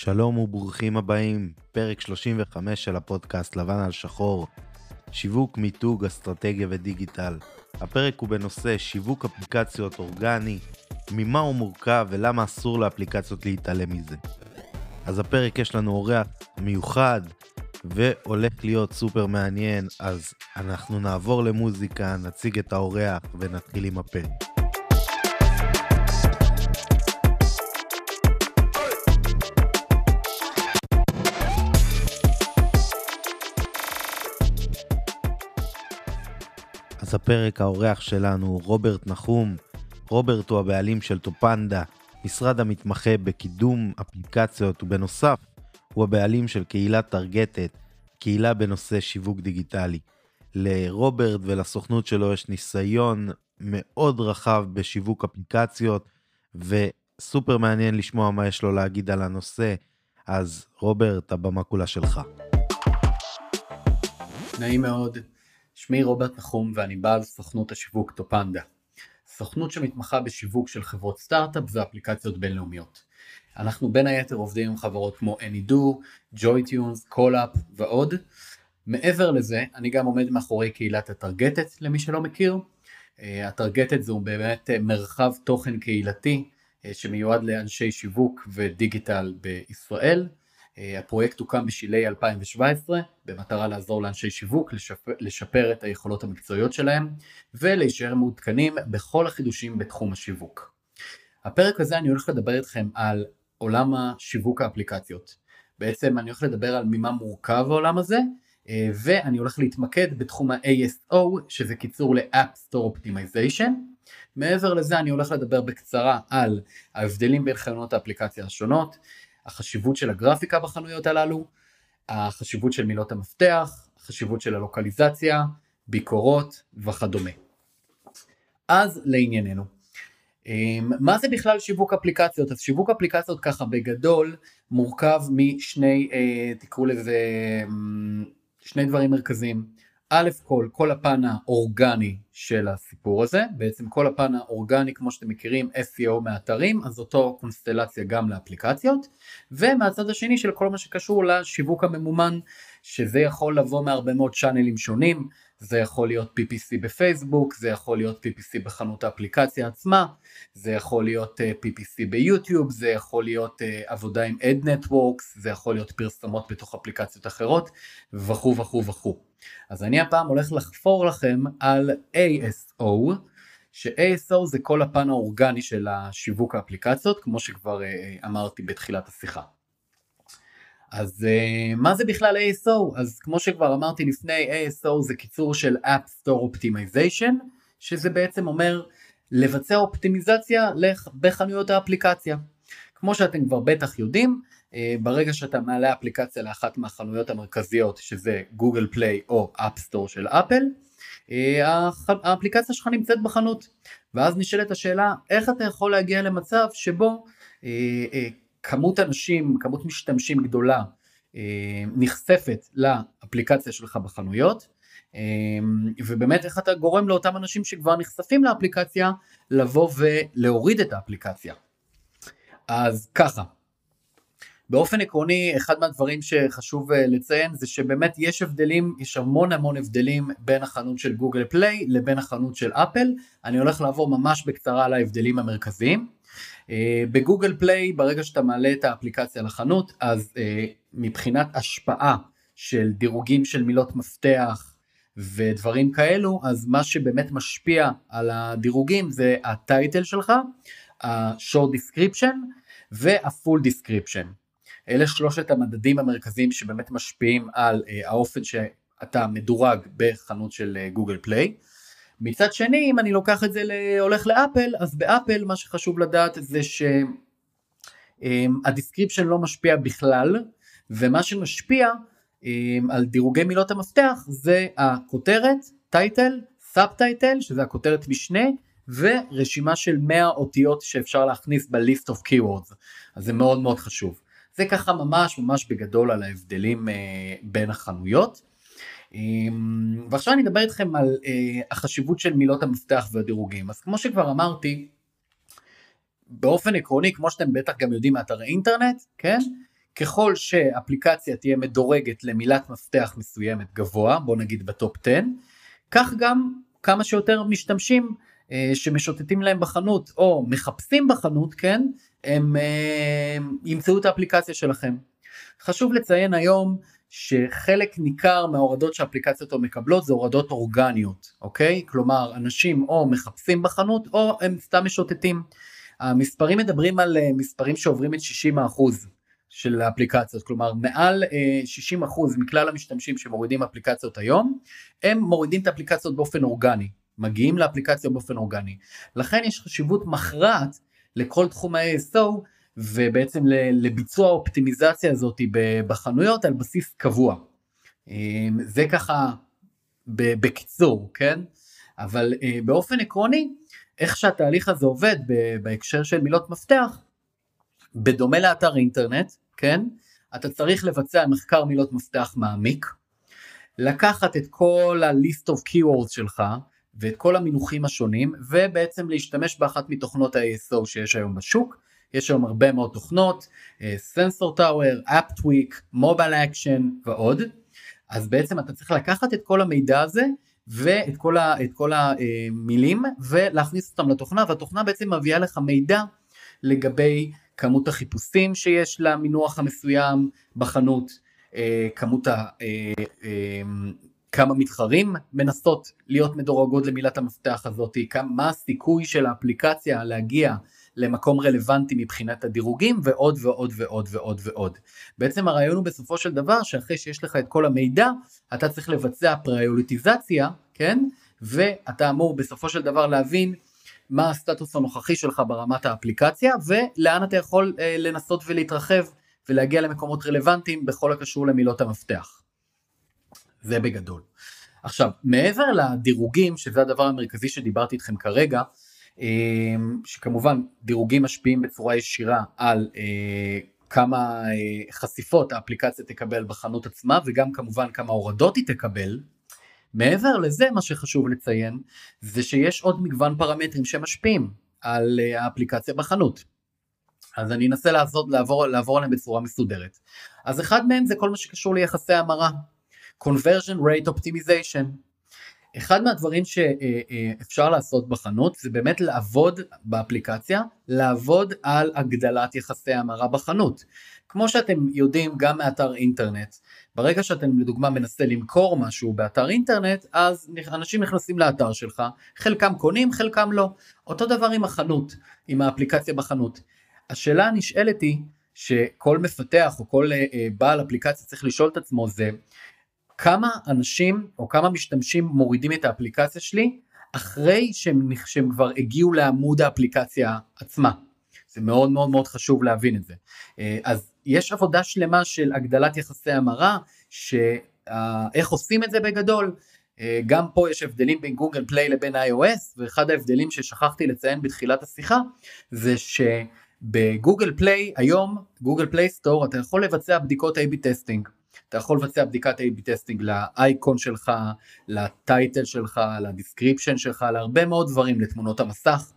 שלום וברוכים הבאים, פרק 35 של הפודקאסט לבן על שחור, שיווק, מיתוג, אסטרטגיה ודיגיטל. הפרק הוא בנושא שיווק אפליקציות אורגני, ממה הוא מורכב ולמה אסור לאפליקציות להתעלם מזה. אז הפרק יש לנו אורח מיוחד והולך להיות סופר מעניין, אז אנחנו נעבור למוזיקה, נציג את האורח ונתחיל עם הפרק. אז הפרק האורח שלנו רוברט נחום. רוברט הוא הבעלים של טופנדה, משרד המתמחה בקידום אפליקציות, ובנוסף, הוא הבעלים של קהילת טרגטת, קהילה בנושא שיווק דיגיטלי. לרוברט ולסוכנות שלו יש ניסיון מאוד רחב בשיווק אפליקציות, וסופר מעניין לשמוע מה יש לו להגיד על הנושא. אז רוברט, הבמה כולה שלך. נעים מאוד. שמי רוברט נחום ואני בעל סוכנות השיווק טופנדה. סוכנות שמתמחה בשיווק של חברות סטארט-אפ ואפליקציות בינלאומיות. אנחנו בין היתר עובדים עם חברות כמו AnyDo, JoyTunes, CallUp ועוד. מעבר לזה, אני גם עומד מאחורי קהילת הטרגטת למי שלא מכיר. אה, הטרגטת זהו באמת אה, מרחב תוכן קהילתי אה, שמיועד לאנשי שיווק ודיגיטל בישראל. אה, הפרויקט הוקם בשלהי 2017 במטרה לעזור לאנשי שיווק לשפר, לשפר את היכולות המקצועיות שלהם ולהישאר מעודכנים בכל החידושים בתחום השיווק. הפרק הזה אני הולך לדבר איתכם על עולם השיווק האפליקציות. בעצם אני הולך לדבר על ממה מורכב העולם הזה אה, ואני הולך להתמקד בתחום ה-ASO שזה קיצור ל-App Store Optimization. מעבר לזה אני הולך לדבר בקצרה על ההבדלים בין חלונות האפליקציה השונות, החשיבות של הגרפיקה בחנויות הללו, החשיבות של מילות המפתח, החשיבות של הלוקליזציה, ביקורות וכדומה. אז לענייננו. אמ, מה זה בכלל שיווק אפליקציות? אז שיווק אפליקציות ככה בגדול מורכב משני, אה, תקראו לזה, אמ, שני דברים מרכזיים. א' כל, כל הפן האורגני של הסיפור הזה, בעצם כל הפן האורגני כמו שאתם מכירים SEO מאתרים, אז אותו קונסטלציה גם לאפליקציות, ומהצד השני של כל מה שקשור לשיווק הממומן, שזה יכול לבוא מהרבה מאוד צ'אנלים שונים, זה יכול להיות PPC בפייסבוק, זה יכול להיות PPC בחנות האפליקציה עצמה, זה יכול להיות uh, PPC ביוטיוב, זה יכול להיות uh, עבודה עם Ad Networks, זה יכול להיות פרסומות בתוך אפליקציות אחרות, וכו' וכו' וכו'. אז אני הפעם הולך לחפור לכם על ASO, ש-ASO זה כל הפן האורגני של השיווק האפליקציות, כמו שכבר uh, אמרתי בתחילת השיחה. אז uh, מה זה בכלל ASO? אז כמו שכבר אמרתי לפני, ASO זה קיצור של App Store Optimization, שזה בעצם אומר לבצע אופטימיזציה בחנויות האפליקציה. כמו שאתם כבר בטח יודעים, uh, ברגע שאתה מעלה אפליקציה לאחת מהחנויות המרכזיות, שזה גוגל פליי או אפסטור של אפל, uh, האפליקציה שלך נמצאת בחנות. ואז נשאלת השאלה, איך אתה יכול להגיע למצב שבו uh, uh, כמות אנשים, כמות משתמשים גדולה אה, נחשפת לאפליקציה שלך בחנויות, אה, ובאמת איך אתה גורם לאותם אנשים שכבר נחשפים לאפליקציה לבוא ולהוריד את האפליקציה. אז ככה, באופן עקרוני אחד מהדברים שחשוב אה, לציין זה שבאמת יש הבדלים, יש המון המון הבדלים בין החנות של גוגל פליי לבין החנות של אפל, אני הולך לעבור ממש בקצרה על ההבדלים המרכזיים. אה, בגוגל פליי ברגע שאתה מעלה את האפליקציה לחנות אז אה, מבחינת השפעה של דירוגים של מילות מפתח ודברים כאלו אז מה שבאמת משפיע על הדירוגים זה הטייטל שלך, ה-short description וה-full description. אלה שלושת המדדים המרכזיים שבאמת משפיעים על uh, האופן שאתה מדורג בחנות של גוגל uh, פליי. מצד שני אם אני לוקח את זה הולך לאפל אז באפל מה שחשוב לדעת זה שה description אמ, לא משפיע בכלל ומה שמשפיע um, על דירוגי מילות המפתח זה הכותרת, title, subtitle שזה הכותרת משנה ורשימה של 100 אותיות שאפשר להכניס ב-list of keywords אז זה מאוד מאוד חשוב. זה ככה ממש ממש בגדול על ההבדלים uh, בין החנויות. אמ, ועכשיו אני אדבר איתכם על uh, החשיבות של מילות המפתח והדירוגים. אז כמו שכבר אמרתי, באופן עקרוני, כמו שאתם בטח גם יודעים מאתר האינטרנט, כן? ככל שאפליקציה תהיה מדורגת למילת מפתח מסוימת גבוה, בוא נגיד בטופ 10, כך גם כמה שיותר משתמשים אה, שמשוטטים להם בחנות או מחפשים בחנות, כן, הם אה, ימצאו את האפליקציה שלכם. חשוב לציין היום שחלק ניכר מההורדות שהאפליקציות מקבלות זה הורדות אורגניות, אוקיי? כלומר, אנשים או מחפשים בחנות או הם סתם משוטטים. המספרים מדברים על אה, מספרים שעוברים את 60 של האפליקציות, כלומר מעל 60 מכלל המשתמשים שמורידים אפליקציות היום, הם מורידים את האפליקציות באופן אורגני. מגיעים לאפליקציה באופן אורגני. לכן יש חשיבות מכרעת לכל תחום ה-ASO ובעצם לביצוע האופטימיזציה הזאת בחנויות על בסיס קבוע. אמ, זה ככה בקיצור, כן? אבל אה, באופן עקרוני, איך שהתהליך הזה עובד בהקשר של מילות מפתח, בדומה לאתר אינטרנט, כן? אתה צריך לבצע מחקר מילות מפתח מעמיק, לקחת את כל ה-list of keywords שלך, ואת כל המינוחים השונים ובעצם להשתמש באחת מתוכנות ה-ASO שיש היום בשוק. יש היום הרבה מאוד תוכנות, Sensor Tower, AppTweak, Mobile Action ועוד. אז בעצם אתה צריך לקחת את כל המידע הזה ואת כל, ה, כל המילים ולהכניס אותם לתוכנה והתוכנה בעצם מביאה לך מידע לגבי כמות החיפושים שיש למינוח המסוים בחנות, אה, כמות ה... אה, אה, כמה מתחרים מנסות להיות מדורגות למילת המפתח הזאת, מה הסיכוי של האפליקציה להגיע למקום רלוונטי מבחינת הדירוגים ועוד ועוד ועוד ועוד ועוד. בעצם הרעיון הוא בסופו של דבר שאחרי שיש לך את כל המידע אתה צריך לבצע פריוריטיזציה, כן? ואתה אמור בסופו של דבר להבין מה הסטטוס הנוכחי שלך ברמת האפליקציה ולאן אתה יכול אה, לנסות ולהתרחב ולהגיע למקומות רלוונטיים בכל הקשור למילות המפתח. זה בגדול. עכשיו, מעבר לדירוגים, שזה הדבר המרכזי שדיברתי איתכם כרגע, שכמובן דירוגים משפיעים בצורה ישירה על אה, כמה אה, חשיפות האפליקציה תקבל בחנות עצמה וגם כמובן כמה הורדות היא תקבל. מעבר לזה מה שחשוב לציין זה שיש עוד מגוון פרמטרים שמשפיעים על אה, האפליקציה בחנות. אז אני אנסה לעשות, לעבור, לעבור עליהם בצורה מסודרת. אז אחד מהם זה כל מה שקשור ליחסי המרה. conversion rate optimization. אחד מהדברים שאפשר לעשות בחנות זה באמת לעבוד באפליקציה, לעבוד על הגדלת יחסי המרה בחנות. כמו שאתם יודעים גם מאתר אינטרנט, ברגע שאתם לדוגמה מנסה למכור משהו באתר אינטרנט, אז אנשים נכנסים לאתר שלך, חלקם קונים, חלקם לא. אותו דבר עם החנות, עם האפליקציה בחנות. השאלה הנשאלת היא, שכל מפתח או כל אה, אה, בעל אפליקציה צריך לשאול את עצמו זה, כמה אנשים או כמה משתמשים מורידים את האפליקציה שלי אחרי שהם, שהם כבר הגיעו לעמוד האפליקציה עצמה. זה מאוד מאוד מאוד חשוב להבין את זה. אה, אז יש עבודה שלמה של הגדלת יחסי המרה, שאיך עושים את זה בגדול. אה, גם פה יש הבדלים בין גוגל פליי לבין iOS, ואחד ההבדלים ששכחתי לציין בתחילת השיחה, זה שבגוגל פליי היום, Google Play Store, אתה יכול לבצע בדיקות A-B testing. אתה יכול לבצע בדיקת A-B testing לאייקון שלך, ל title שלך, ל description שלך, להרבה מאוד דברים, לתמונות המסך.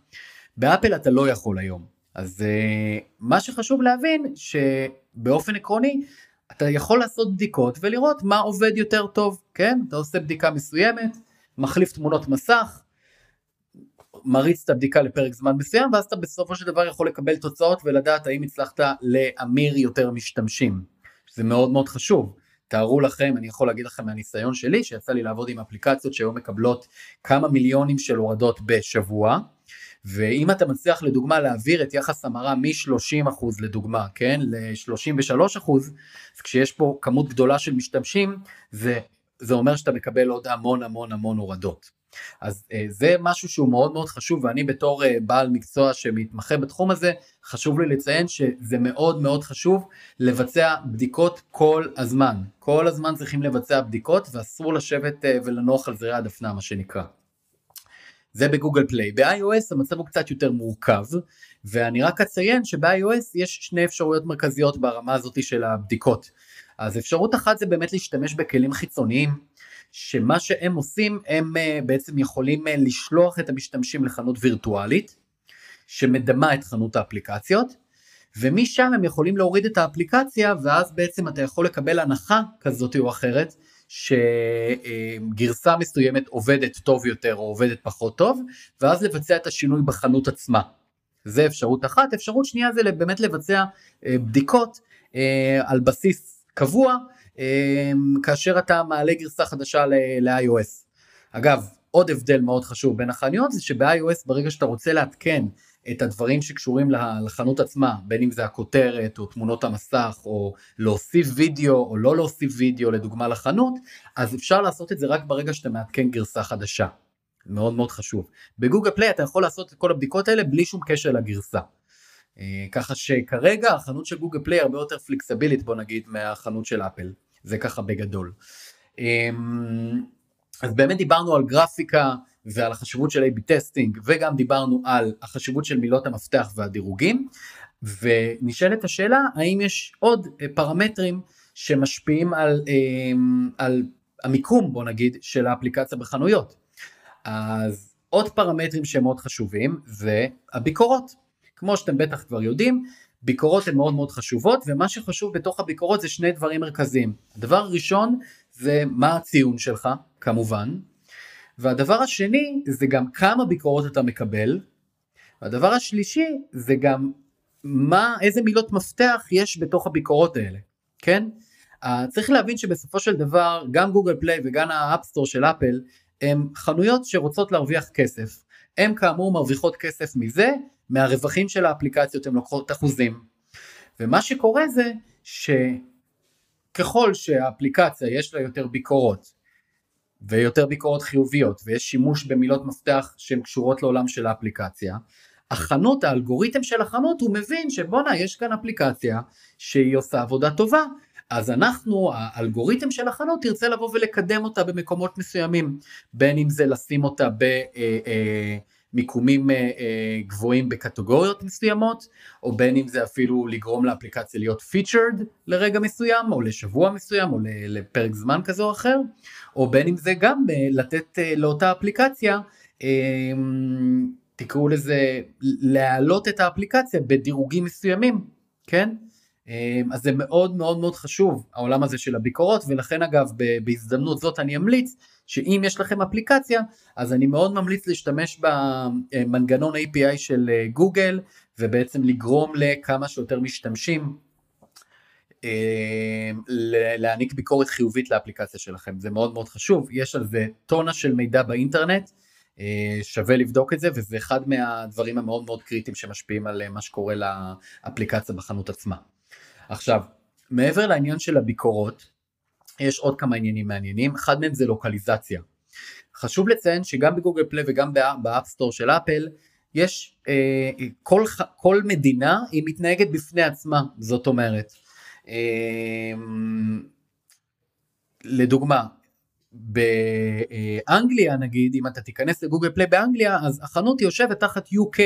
באפל אתה לא יכול היום. אז uh, מה שחשוב להבין שבאופן עקרוני אתה יכול לעשות בדיקות ולראות מה עובד יותר טוב, כן? אתה עושה בדיקה מסוימת, מחליף תמונות מסך, מריץ את הבדיקה לפרק זמן מסוים ואז אתה בסופו של דבר יכול לקבל תוצאות ולדעת האם הצלחת להמיר יותר משתמשים. זה מאוד מאוד חשוב. תארו לכם, אני יכול להגיד לכם מהניסיון שלי, שיצא לי לעבוד עם אפליקציות שהיום מקבלות כמה מיליונים של הורדות בשבוע, ואם אתה מצליח לדוגמה להעביר את יחס המרה מ-30% לדוגמה, כן, ל-33%, אז כשיש פה כמות גדולה של משתמשים, זה, זה אומר שאתה מקבל עוד המון המון המון הורדות. אז אה, זה משהו שהוא מאוד מאוד חשוב ואני בתור אה, בעל מקצוע שמתמחה בתחום הזה חשוב לי לציין שזה מאוד מאוד חשוב לבצע בדיקות כל הזמן כל הזמן צריכים לבצע בדיקות ואסור לשבת אה, ולנוח על זרי הדפנה מה שנקרא. זה בגוגל פליי. ב-iOS המצב הוא קצת יותר מורכב ואני רק אציין שב-iOS יש שני אפשרויות מרכזיות ברמה הזאת של הבדיקות. אז אפשרות אחת זה באמת להשתמש בכלים חיצוניים שמה שהם עושים הם אה, בעצם יכולים אה, לשלוח את המשתמשים לחנות וירטואלית שמדמה את חנות האפליקציות ומשם הם יכולים להוריד את האפליקציה ואז בעצם אתה יכול לקבל הנחה כזאת או אחרת שגרסה מסוימת עובדת טוב יותר או עובדת פחות טוב ואז לבצע את השינוי בחנות עצמה. זה אפשרות אחת, אפשרות שנייה זה באמת לבצע אה, בדיקות אה, על בסיס קבוע אה, כאשר אתה מעלה גרסה חדשה ל-iOS. אגב, עוד הבדל מאוד חשוב בין החנויות זה שב-iOS ברגע שאתה רוצה לעדכן את הדברים שקשורים לחנות עצמה, בין אם זה הכותרת או תמונות המסך או להוסיף וידאו או לא להוסיף וידאו לדוגמה לחנות, אז אפשר לעשות את זה רק ברגע שאתה מעדכן גרסה חדשה. מאוד מאוד חשוב. בגוגל פליי אתה יכול לעשות את כל הבדיקות האלה בלי שום קשר לגרסה. אה, ככה שכרגע החנות של גוגל פליי הרבה יותר פלקסבילית בוא נגיד מהחנות של אפל. זה ככה בגדול. אמ, אז באמת דיברנו על גרפיקה ועל החשיבות של A-B testing וגם דיברנו על החשיבות של מילות המפתח והדירוגים ונשאלת השאלה האם יש עוד אה, פרמטרים שמשפיעים על, אמ, על המיקום בוא נגיד של האפליקציה בחנויות. אז עוד פרמטרים שהם מאוד חשובים זה הביקורות. כמו שאתם בטח כבר יודעים, ביקורות הן מאוד מאוד חשובות ומה שחשוב בתוך הביקורות זה שני דברים מרכזיים. הדבר הראשון זה מה הציון שלך כמובן, והדבר השני זה גם כמה ביקורות אתה מקבל, והדבר השלישי זה גם מה, איזה מילות מפתח יש בתוך הביקורות האלה, כן? Uh, צריך להבין שבסופו של דבר גם גוגל פליי וגם ה App Store של אפל הם חנויות שרוצות להרוויח כסף. הם כאמור מרוויחות כסף מזה, מהרווחים של האפליקציות הן לוקחות אחוזים. ומה שקורה זה שככל שהאפליקציה יש לה יותר ביקורות ויותר ביקורות חיוביות ויש שימוש במילות מפתח שהן קשורות לעולם של האפליקציה, החנות, האלגוריתם של החנות הוא מבין שבואנה יש כאן אפליקציה שהיא עושה עבודה טובה אז אנחנו, האלגוריתם של החנות תרצה לבוא ולקדם אותה במקומות מסוימים, בין אם זה לשים אותה במיקומים אה, אה, גבוהים בקטגוריות מסוימות, או בין אם זה אפילו לגרום לאפליקציה להיות פיצ'רד לרגע מסוים, או לשבוע מסוים, או לפרק זמן כזה או אחר, או בין אם זה גם אה, לתת לאותה אפליקציה, תקראו לזה, להעלות את האפליקציה בדירוגים מסוימים, כן? אמ, אז זה מאוד מאוד מאוד חשוב העולם הזה של הביקורות ולכן אגב בהזדמנות זאת אני אמליץ שאם יש לכם אפליקציה אז אני מאוד ממליץ להשתמש במנגנון API של אה, גוגל ובעצם לגרום לכמה שיותר משתמשים אמ, להעניק ביקורת חיובית לאפליקציה שלכם זה מאוד מאוד חשוב יש על זה טונה של מידע באינטרנט אה, שווה לבדוק את זה וזה אחד מהדברים המאוד מאוד קריטיים שמשפיעים על אה, מה שקורה לאפליקציה בחנות עצמה. עכשיו, מעבר לעניין של הביקורות, יש עוד כמה עניינים מעניינים, אחד מהם זה לוקליזציה. חשוב לציין שגם בגוגל פליי וגם ב App Store של אפל, יש אה, כל, כל מדינה היא מתנהגת בפני עצמה, זאת אומרת. אה, לדוגמה, באנגליה נגיד, אם אתה תיכנס לגוגל פליי באנגליה, אז החנות יושבת תחת UK.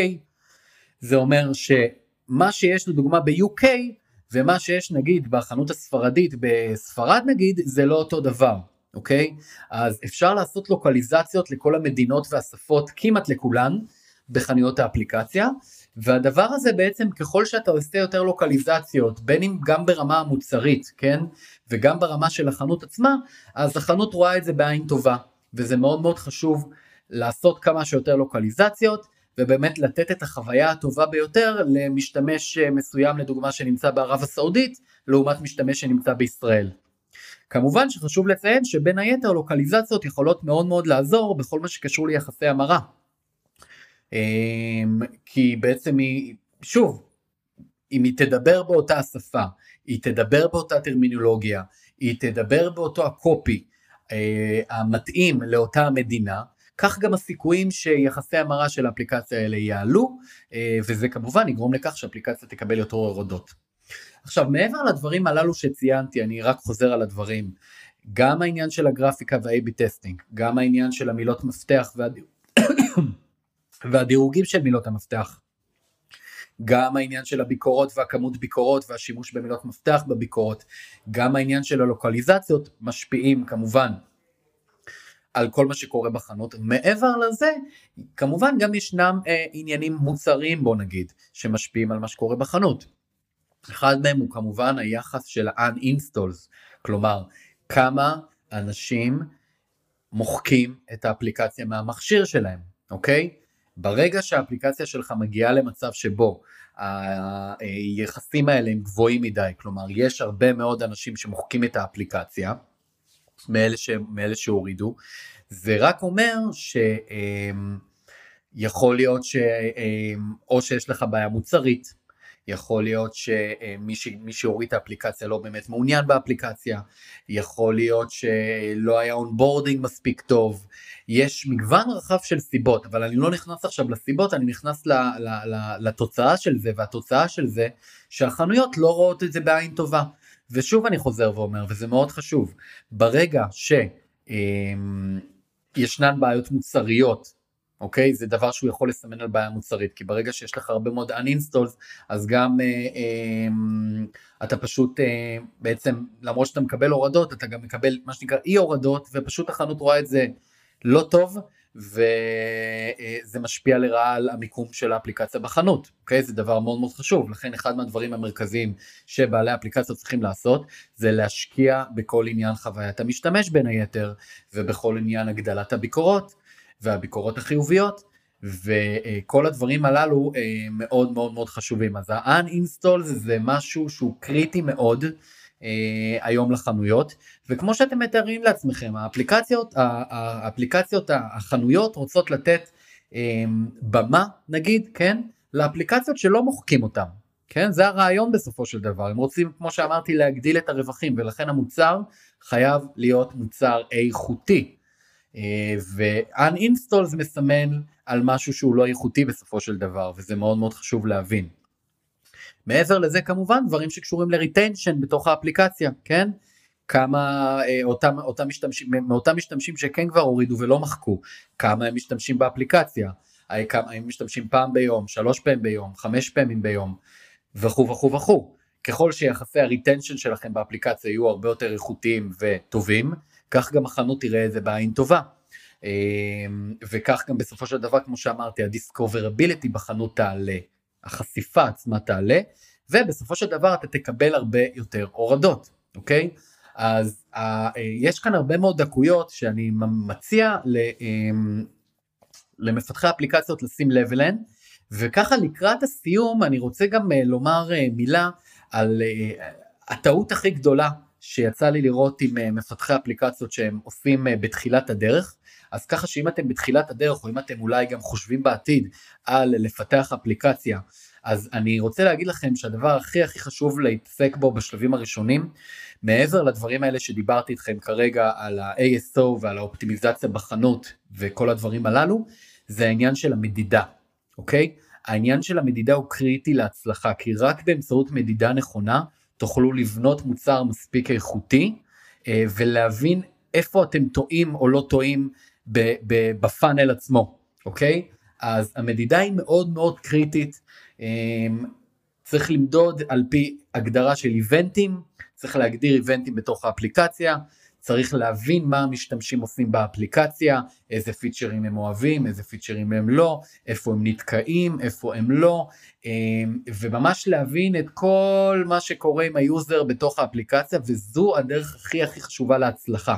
זה אומר שמה שיש לדוגמה ב-UK ומה שיש נגיד בחנות הספרדית בספרד נגיד זה לא אותו דבר אוקיי? אז אפשר לעשות לוקליזציות לכל המדינות והשפות כמעט לכולן בחנויות האפליקציה והדבר הזה בעצם ככל שאתה עושה יותר לוקליזציות בין אם גם ברמה המוצרית כן? וגם ברמה של החנות עצמה אז החנות רואה את זה בעין טובה וזה מאוד מאוד חשוב לעשות כמה שיותר לוקליזציות ובאמת לתת את החוויה הטובה ביותר למשתמש אה, מסוים לדוגמה שנמצא בערב הסעודית לעומת משתמש שנמצא בישראל. כמובן שחשוב לציין שבין היתר לוקליזציות יכולות מאוד מאוד לעזור בכל מה שקשור ליחסי המרה. אמ, כי בעצם היא, שוב, אם היא תדבר באותה השפה, היא תדבר באותה טרמינולוגיה, היא תדבר באותו ה copy אה, המתאים לאותה המדינה, כך גם הסיכויים שיחסי המרה של האפליקציה האלה יעלו, אה, וזה כמובן יגרום לכך שהאפליקציה תקבל יותר הורדות. עכשיו מעבר לדברים הללו שציינתי, אני רק חוזר על הדברים, גם העניין של הגרפיקה וה-AB testing, גם העניין של המילות מפתח והדיר... והדירוגים של מילות המפתח, גם העניין של הביקורות והכמות ביקורות והשימוש במילות מפתח בביקורות, גם העניין של הלוקליזציות משפיעים כמובן על כל מה שקורה בחנות. מעבר לזה, כמובן גם ישנם אה, עניינים מוצרים בוא נגיד, שמשפיעים על מה שקורה בחנות. אחד מהם הוא כמובן היחס של ה-uninstalls, כלומר כמה אנשים מוחקים את האפליקציה מהמכשיר שלהם, אוקיי? ברגע שהאפליקציה שלך מגיעה למצב שבו היחסים האלה הם גבוהים מדי, כלומר יש הרבה מאוד אנשים שמוחקים את האפליקציה, מאלה, ש... מאלה שהורידו, זה רק אומר שיכול להיות ש... או שיש לך בעיה מוצרית, יכול להיות שמי שהוריד את האפליקציה לא באמת מעוניין באפליקציה, יכול להיות שלא היה onboarding מספיק טוב, יש מגוון רחב של סיבות, אבל אני לא נכנס עכשיו לסיבות, אני נכנס ל, ל, ל, לתוצאה של זה, והתוצאה של זה שהחנויות לא רואות את זה בעין טובה. ושוב אני חוזר ואומר, וזה מאוד חשוב, ברגע שישנן אמ, בעיות מוצריות אוקיי? זה דבר שהוא יכול לסמן על בעיה מוצרית, כי ברגע שיש לך הרבה מאוד uninstalled, אז גם אה, אה, אתה פשוט אה, בעצם, למרות שאתה מקבל הורדות, אתה גם מקבל מה שנקרא אי הורדות, ופשוט החנות רואה את זה לא טוב, וזה משפיע לרעה על המיקום של האפליקציה בחנות, אוקיי? זה דבר מאוד מאוד חשוב, לכן אחד מהדברים המרכזיים שבעלי אפליקציות צריכים לעשות, זה להשקיע בכל עניין חוויית המשתמש בין היתר, ובכל עניין הגדלת הביקורות. והביקורות החיוביות, וכל הדברים הללו אה, מאוד מאוד מאוד חשובים. אז ה-uninstall זה משהו שהוא קריטי מאוד אה, היום לחנויות, וכמו שאתם מתארים לעצמכם, האפליקציות, האפליקציות, החנויות רוצות לתת אה, במה, נגיד, כן, לאפליקציות שלא מוחקים אותם. כן, זה הרעיון בסופו של דבר, הם רוצים, כמו שאמרתי, להגדיל את הרווחים, ולכן המוצר חייב להיות מוצר איכותי. ו-uninstall זה מסמן על משהו שהוא לא איכותי בסופו של דבר וזה מאוד מאוד חשוב להבין. מעבר לזה כמובן דברים שקשורים ל retention בתוך האפליקציה כן? כמה אה, אותם, אותם משתמשים מאותם משתמשים שכן כבר הורידו ולא מחקו כמה הם משתמשים באפליקציה כמה הם משתמשים פעם ביום שלוש פעמים ביום חמש פעמים ביום וכו' וכו' וכו' ככל שיחסי ה retention שלכם באפליקציה יהיו הרבה יותר איכותיים וטובים כך גם החנות תראה את זה בעין טובה. אמ, וכך גם בסופו של דבר, כמו שאמרתי, ה discoverability בחנות תעלה, החשיפה עצמה תעלה, ובסופו של דבר אתה תקבל הרבה יותר הורדות, אוקיי? אז uh, יש כאן הרבה מאוד דקויות שאני מציע ל, um, למפתחי אפליקציות לשים לב אליהן, וככה לקראת הסיום אני רוצה גם uh, לומר uh, מילה על uh, הטעות הכי גדולה שיצא לי לראות עם אה, מפתחי אפליקציות שהם עושים אה, בתחילת הדרך. אז ככה שאם אתם בתחילת הדרך או אם אתם אולי גם חושבים בעתיד על לפתח אפליקציה, אז אני רוצה להגיד לכם שהדבר הכי הכי חשוב להתעסק בו בשלבים הראשונים, מעבר לדברים האלה שדיברתי איתכם כרגע על ה-ASO ועל האופטימיזציה בחנות וכל הדברים הללו, זה העניין של המדידה, אוקיי? העניין של המדידה הוא קריטי להצלחה, כי רק באמצעות מדידה נכונה תוכלו לבנות מוצר מספיק איכותי אה, ולהבין איפה אתם טועים או לא טועים ב funnel עצמו, אוקיי? אז המדידה היא מאוד מאוד קריטית, אה, צריך למדוד על פי הגדרה של event ים, צריך להגדיר event ים בתוך האפליקציה, צריך להבין מה המשתמשים עושים באפליקציה, איזה פיצ'רים הם אוהבים, איזה פיצ'רים הם לא, איפה הם נתקעים, איפה הם לא, אמ, וממש להבין את כל מה שקורה עם ה user בתוך האפליקציה, וזו הדרך הכי הכי חשובה להצלחה.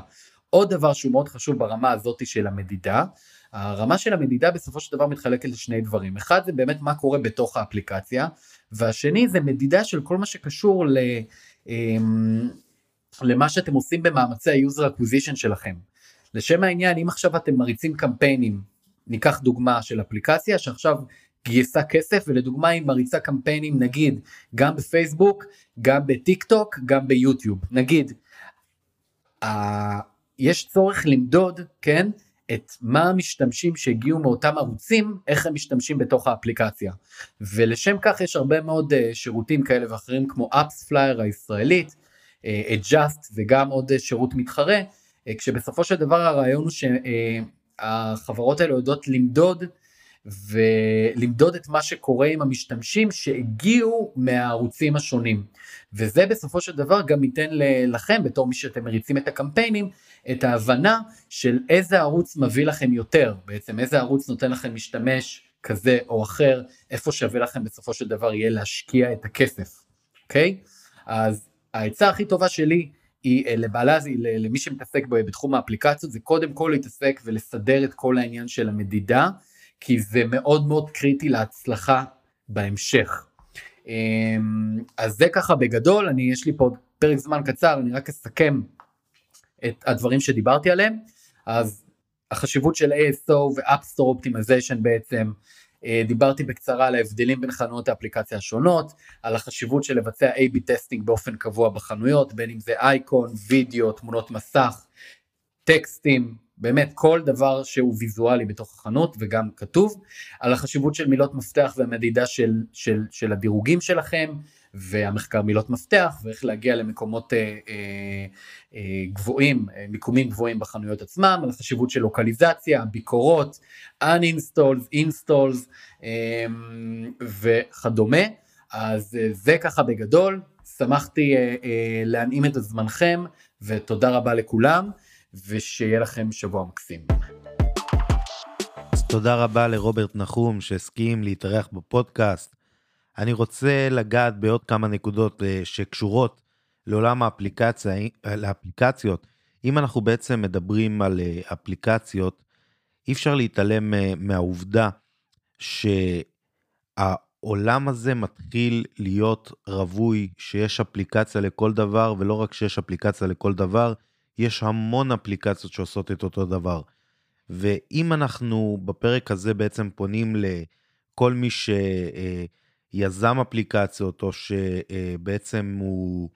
עוד דבר שהוא מאוד חשוב ברמה הזאת של המדידה, הרמה של המדידה בסופו של דבר מתחלקת לשני דברים, אחד זה באמת מה קורה בתוך האפליקציה, והשני זה מדידה של כל מה שקשור ל... אמ, למה שאתם עושים במאמצי ה-user acquisition שלכם. לשם העניין, אם עכשיו אתם מריצים קמפיינים, ניקח דוגמה של אפליקציה שעכשיו גייסה כסף ולדוגמה היא מריצה קמפיינים נגיד גם בפייסבוק, גם בטיק טוק, גם ביוטיוב, נגיד. יש צורך למדוד, כן, את מה המשתמשים שהגיעו מאותם ערוצים, איך הם משתמשים בתוך האפליקציה. ולשם כך יש הרבה מאוד uh, שירותים כאלה ואחרים כמו AppsFlyer הישראלית, Adjust וגם עוד שירות מתחרה, אה, כשבסופו של דבר הרעיון הוא שהחברות האלה יודעות למדוד ולמדוד את מה שקורה עם המשתמשים שהגיעו מהערוצים השונים. וזה בסופו של דבר גם ייתן לכם בתור מי שאתם מריצים את הקמפיינים את ההבנה של איזה ערוץ מביא לכם יותר בעצם איזה ערוץ נותן לכם משתמש כזה או אחר איפה שווה לכם בסופו של דבר יהיה להשקיע את הכסף אוקיי? אז העצה הכי טובה שלי היא אה, לבעלי, למי שמתעסק בתחום האפליקציות, זה קודם כל להתעסק ולסדר את כל העניין של המדידה, כי זה מאוד מאוד קריטי להצלחה בהמשך. אמ, אז זה ככה בגדול, אני, יש לי פה פרק זמן קצר, אני רק אסכם את הדברים שדיברתי עליהם. אז החשיבות של ASO ו-App Store Optimization בעצם, אה, דיברתי בקצרה על ההבדלים בין חנויות האפליקציה השונות, על החשיבות של לבצע A-B testing באופן קבוע בחנויות, בין אם זה אייקון, וידאו, תמונות מסך, טקסטים, באמת כל דבר שהוא ויזואלי בתוך החנות וגם כתוב, על החשיבות של מילות מפתח והמדידה של, של, של הדירוגים שלכם, והמחקר מילות מפתח ואיך להגיע למקומות אה, אה, אה, גבוהים, אה, מיקומים גבוהים בחנויות עצמם, על החשיבות של לוקליזציה, ביקורות, uninstalled, installs אה, וכדומה. אז אה, זה ככה בגדול, שמחתי אה, אה, להנעים את זמנכם ותודה רבה לכולם ושיהיה לכם שבוע מקסים. תודה רבה לרוברט נחום שהסכים להתארח בפודקאסט. אני רוצה לגעת בעוד כמה נקודות אה, שקשורות לעולם האפליקציה, לאפליקציות. אם אנחנו בעצם מדברים על אה, אפליקציות, אי אפשר להתעלם אה, מהעובדה שהעולם הזה מתחיל להיות רווי, שיש אפליקציה לכל דבר, ולא רק שיש אפליקציה לכל דבר, יש המון אפליקציות שעושות את אותו דבר. ואם אנחנו בפרק הזה בעצם פונים לכל מי ש... יזם אפליקציות, או שבעצם הוא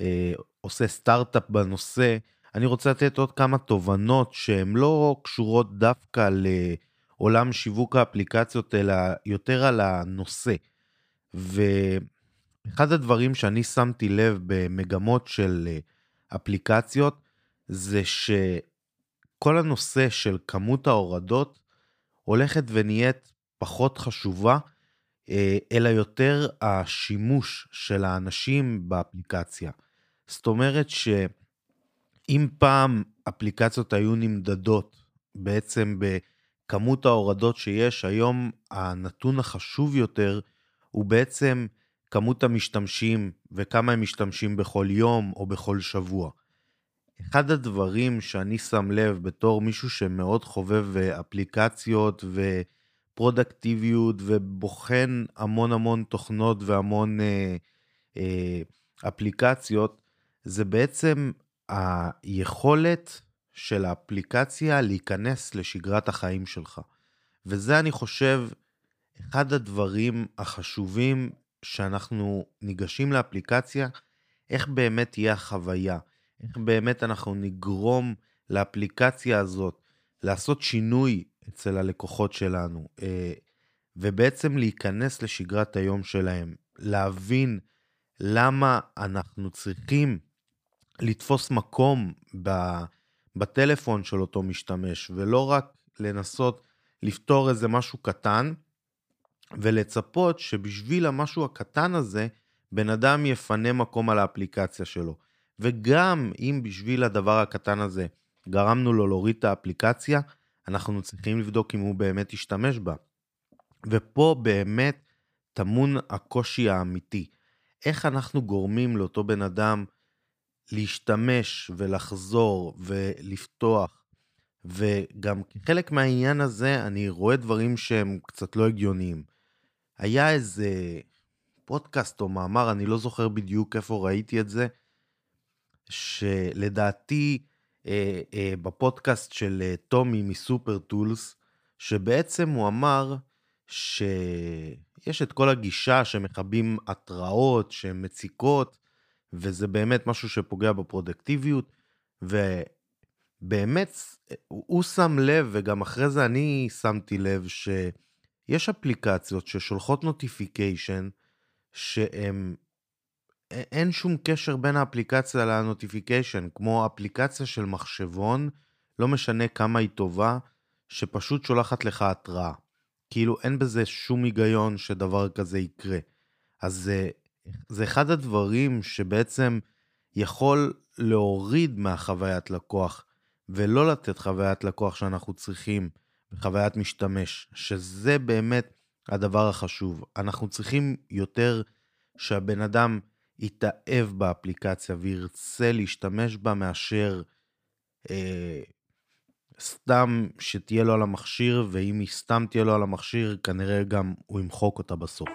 אה, עושה סטארט-אפ בנושא, אני רוצה לתת עוד כמה תובנות שהן לא קשורות דווקא לעולם שיווק האפליקציות, אלא יותר על הנושא. ואחד הדברים שאני שמתי לב במגמות של אה, אפליקציות, זה שכל הנושא של כמות ההורדות הולכת ונהיית פחות חשובה, אלא יותר השימוש של האנשים באפליקציה. זאת אומרת שאם פעם אפליקציות היו נמדדות בעצם בכמות ההורדות שיש, היום הנתון החשוב יותר הוא בעצם כמות המשתמשים וכמה הם משתמשים בכל יום או בכל שבוע. אחד הדברים שאני שם לב בתור מישהו שמאוד חובב אפליקציות ו... פרודקטיביות ובוחן המון המון תוכנות והמון אה, אה, אפליקציות, זה בעצם היכולת של האפליקציה להיכנס לשגרת החיים שלך. וזה אני חושב אחד הדברים החשובים שאנחנו ניגשים לאפליקציה, איך באמת תהיה החוויה, איך באמת אנחנו נגרום לאפליקציה הזאת לעשות שינוי אצל הלקוחות שלנו, אה, ובעצם להיכנס לשגרת היום שלהם, להבין למה אנחנו צריכים לתפוס מקום בטלפון של אותו משתמש, ולא רק לנסות לפתור איזה משהו קטן, ולצפות שבשביל המשהו הקטן הזה, בן אדם יפנה מקום על האפליקציה שלו. וגם אם בשביל הדבר הקטן הזה גרמנו לו להוריד את האפליקציה, אנחנו צריכים לבדוק אם הוא באמת ישתמש בה. ופה באמת טמון הקושי האמיתי. איך אנחנו גורמים לאותו בן אדם להשתמש ולחזור ולפתוח. וגם כחלק מהעניין הזה אני רואה דברים שהם קצת לא הגיוניים. היה איזה פודקאסט או מאמר, אני לא זוכר בדיוק איפה ראיתי את זה, שלדעתי בפודקאסט של אה, טומי מסופר טולס, שבעצם הוא אמר שיש את כל הגישה שמכבים התראות, שהן מציקות, וזה באמת משהו שפוגע בפרודקטיביות, ובאמת הוא שם לב, וגם אחרי זה אני שמתי לב, שיש אפליקציות ששולחות נוטיפיקיישן, שהן אין שום קשר בין האפליקציה לנוטיפיקיישן, כמו אפליקציה של מחשבון, לא משנה כמה היא טובה, שפשוט שולחת לך התראה. כאילו אין בזה שום היגיון שדבר כזה יקרה. אז זה, זה אחד הדברים שבעצם יכול להוריד מהחוויית לקוח, ולא לתת חוויית לקוח שאנחנו צריכים בחוויית משתמש, שזה באמת הדבר החשוב. אנחנו צריכים יותר שהבן אדם יתאהב באפליקציה וירצה להשתמש בה מאשר אה, סתם שתהיה לו על המכשיר, ואם היא סתם תהיה לו על המכשיר, כנראה גם הוא ימחוק אותה בסוף.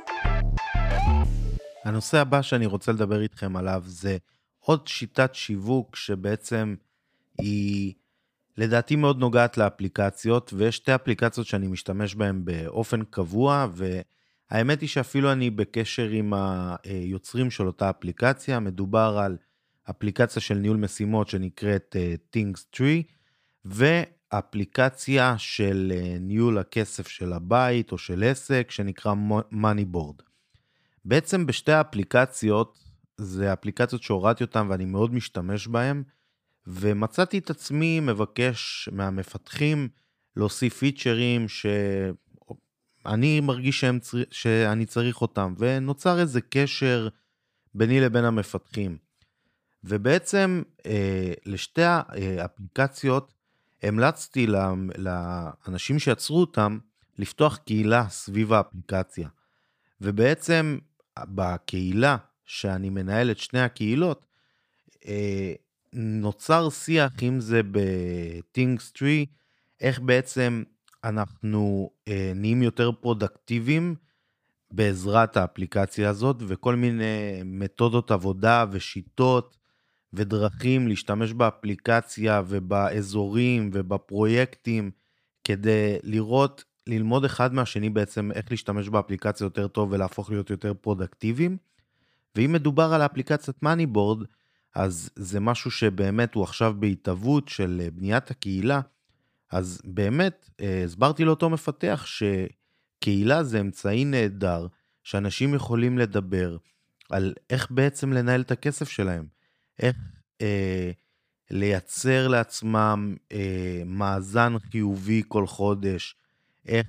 הנושא הבא שאני רוצה לדבר איתכם עליו זה עוד שיטת שיווק שבעצם היא לדעתי מאוד נוגעת לאפליקציות, ויש שתי אפליקציות שאני משתמש בהן באופן קבוע, והאמת היא שאפילו אני בקשר עם היוצרים של אותה אפליקציה, מדובר על אפליקציה של ניהול משימות שנקראת uh, Things Tree, ואפליקציה של uh, ניהול הכסף של הבית או של עסק שנקרא Moneyboard. בעצם בשתי האפליקציות, זה אפליקציות שהורדתי אותן ואני מאוד משתמש בהן, ומצאתי את עצמי מבקש מהמפתחים להוסיף פיצ'רים שאני מרגיש שהם, שאני צריך אותם, ונוצר איזה קשר ביני לבין המפתחים. ובעצם אה, לשתי האפליקציות המלצתי לאנשים שיצרו אותם לפתוח קהילה סביב האפליקציה. ובעצם בקהילה שאני מנהל את שני הקהילות, אה, נוצר שיח, אם זה ב-Things Tree, איך בעצם אנחנו אה, נהיים יותר פרודקטיביים בעזרת האפליקציה הזאת, וכל מיני מתודות עבודה ושיטות ודרכים להשתמש באפליקציה ובאזורים ובפרויקטים, כדי לראות, ללמוד אחד מהשני בעצם איך להשתמש באפליקציה יותר טוב ולהפוך להיות יותר פרודוקטיביים. ואם מדובר על אפליקציית Moneyboard, אז זה משהו שבאמת הוא עכשיו בהתהוות של אה, בניית הקהילה, אז באמת אה, הסברתי לאותו מפתח שקהילה זה אמצעי נהדר, שאנשים יכולים לדבר על איך בעצם לנהל את הכסף שלהם, איך אה, לייצר לעצמם אה, מאזן חיובי כל חודש, איך,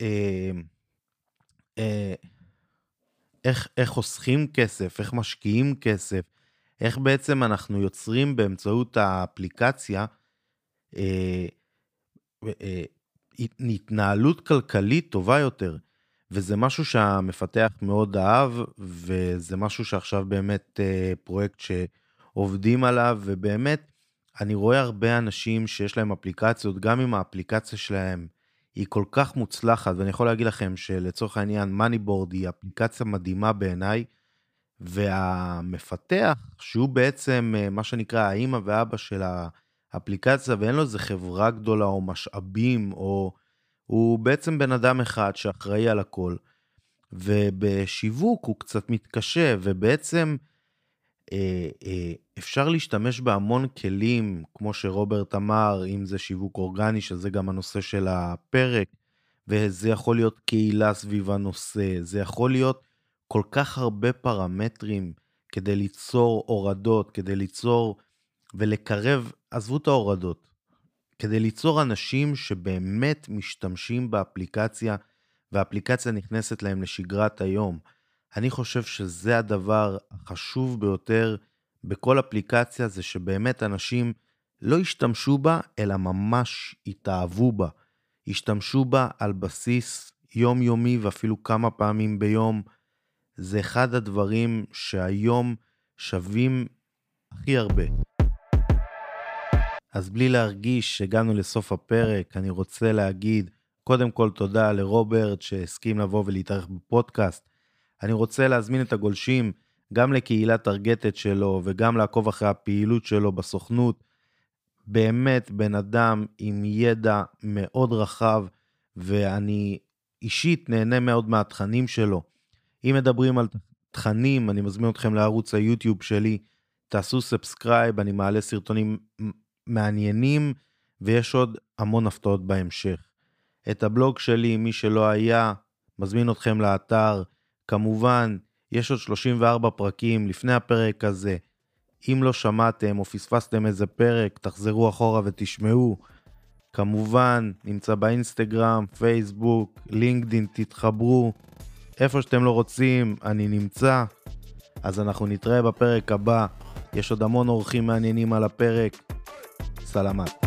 אה, אה, איך, איך חוסכים כסף, איך משקיעים כסף, איך בעצם אנחנו יוצרים באמצעות האפליקציה אה, התנהלות כלכלית טובה יותר. וזה משהו שהמפתח מאוד אהב, וזה משהו שעכשיו באמת אה, פרויקט שעובדים עליו, ובאמת, אני רואה הרבה אנשים שיש להם אפליקציות, גם אם האפליקציה שלהם היא כל כך מוצלחת, ואני יכול להגיד לכם שלצורך העניין, Moneyboard היא אפליקציה מדהימה בעיניי, והמפתח, שהוא בעצם אה, מה שנקרא האימא ואבא של האפליקציה, ואין לו איזה חברה גדולה או משאבים, או... הוא בעצם בן אדם אחד שאחראי על הכל. ובשיווק הוא קצת מתקשה, ובעצם אה, אה, אפשר להשתמש בהמון כלים, כמו שרוברט אמר, אם זה שיווק אורגני, שזה גם הנושא של הפרק, וזה יכול להיות קהילה סביב הנושא, זה יכול להיות כל כך הרבה פרמטרים כדי ליצור הורדות, כדי ליצור ולקרב, עזבו את ההורדות, כדי ליצור אנשים שבאמת משתמשים באפליקציה, והאפליקציה נכנסת להם לשגרת היום. אני חושב שזה הדבר החשוב ביותר בכל אפליקציה, זה שבאמת אנשים לא ישתמשו בה, אלא ממש יתאהבו בה. ישתמשו בה על בסיס יומיומי ואפילו כמה פעמים ביום. זה אחד הדברים שהיום שווים הכי הרבה. אז בלי להרגיש שהגענו לסוף הפרק, אני רוצה להגיד קודם כל תודה לרוברט שהסכים לבוא ולהתארח בפודקאסט. אני רוצה להזמין את הגולשים גם לקהילת טרגטת שלו וגם לעקוב אחרי הפעילות שלו בסוכנות. באמת בן אדם עם ידע מאוד רחב, ואני אישית נהנה מאוד מהתכנים שלו. אם מדברים על תכנים, אני מזמין אתכם לערוץ היוטיוב שלי, תעשו subscribe, אני מעלה סרטונים מעניינים, ויש עוד המון הפתעות בהמשך. את הבלוג שלי, מי שלא היה, מזמין אתכם לאתר. כמובן, יש עוד 34 פרקים לפני הפרק הזה. אם לא שמעתם או פספסתם איזה פרק, תחזרו אחורה ותשמעו. כמובן, נמצא באינסטגרם, פייסבוק, לינקדין, תתחברו. איפה שאתם לא רוצים, אני נמצא. אז אנחנו נתראה בפרק הבא. יש עוד המון אורחים מעניינים על הפרק. hasta.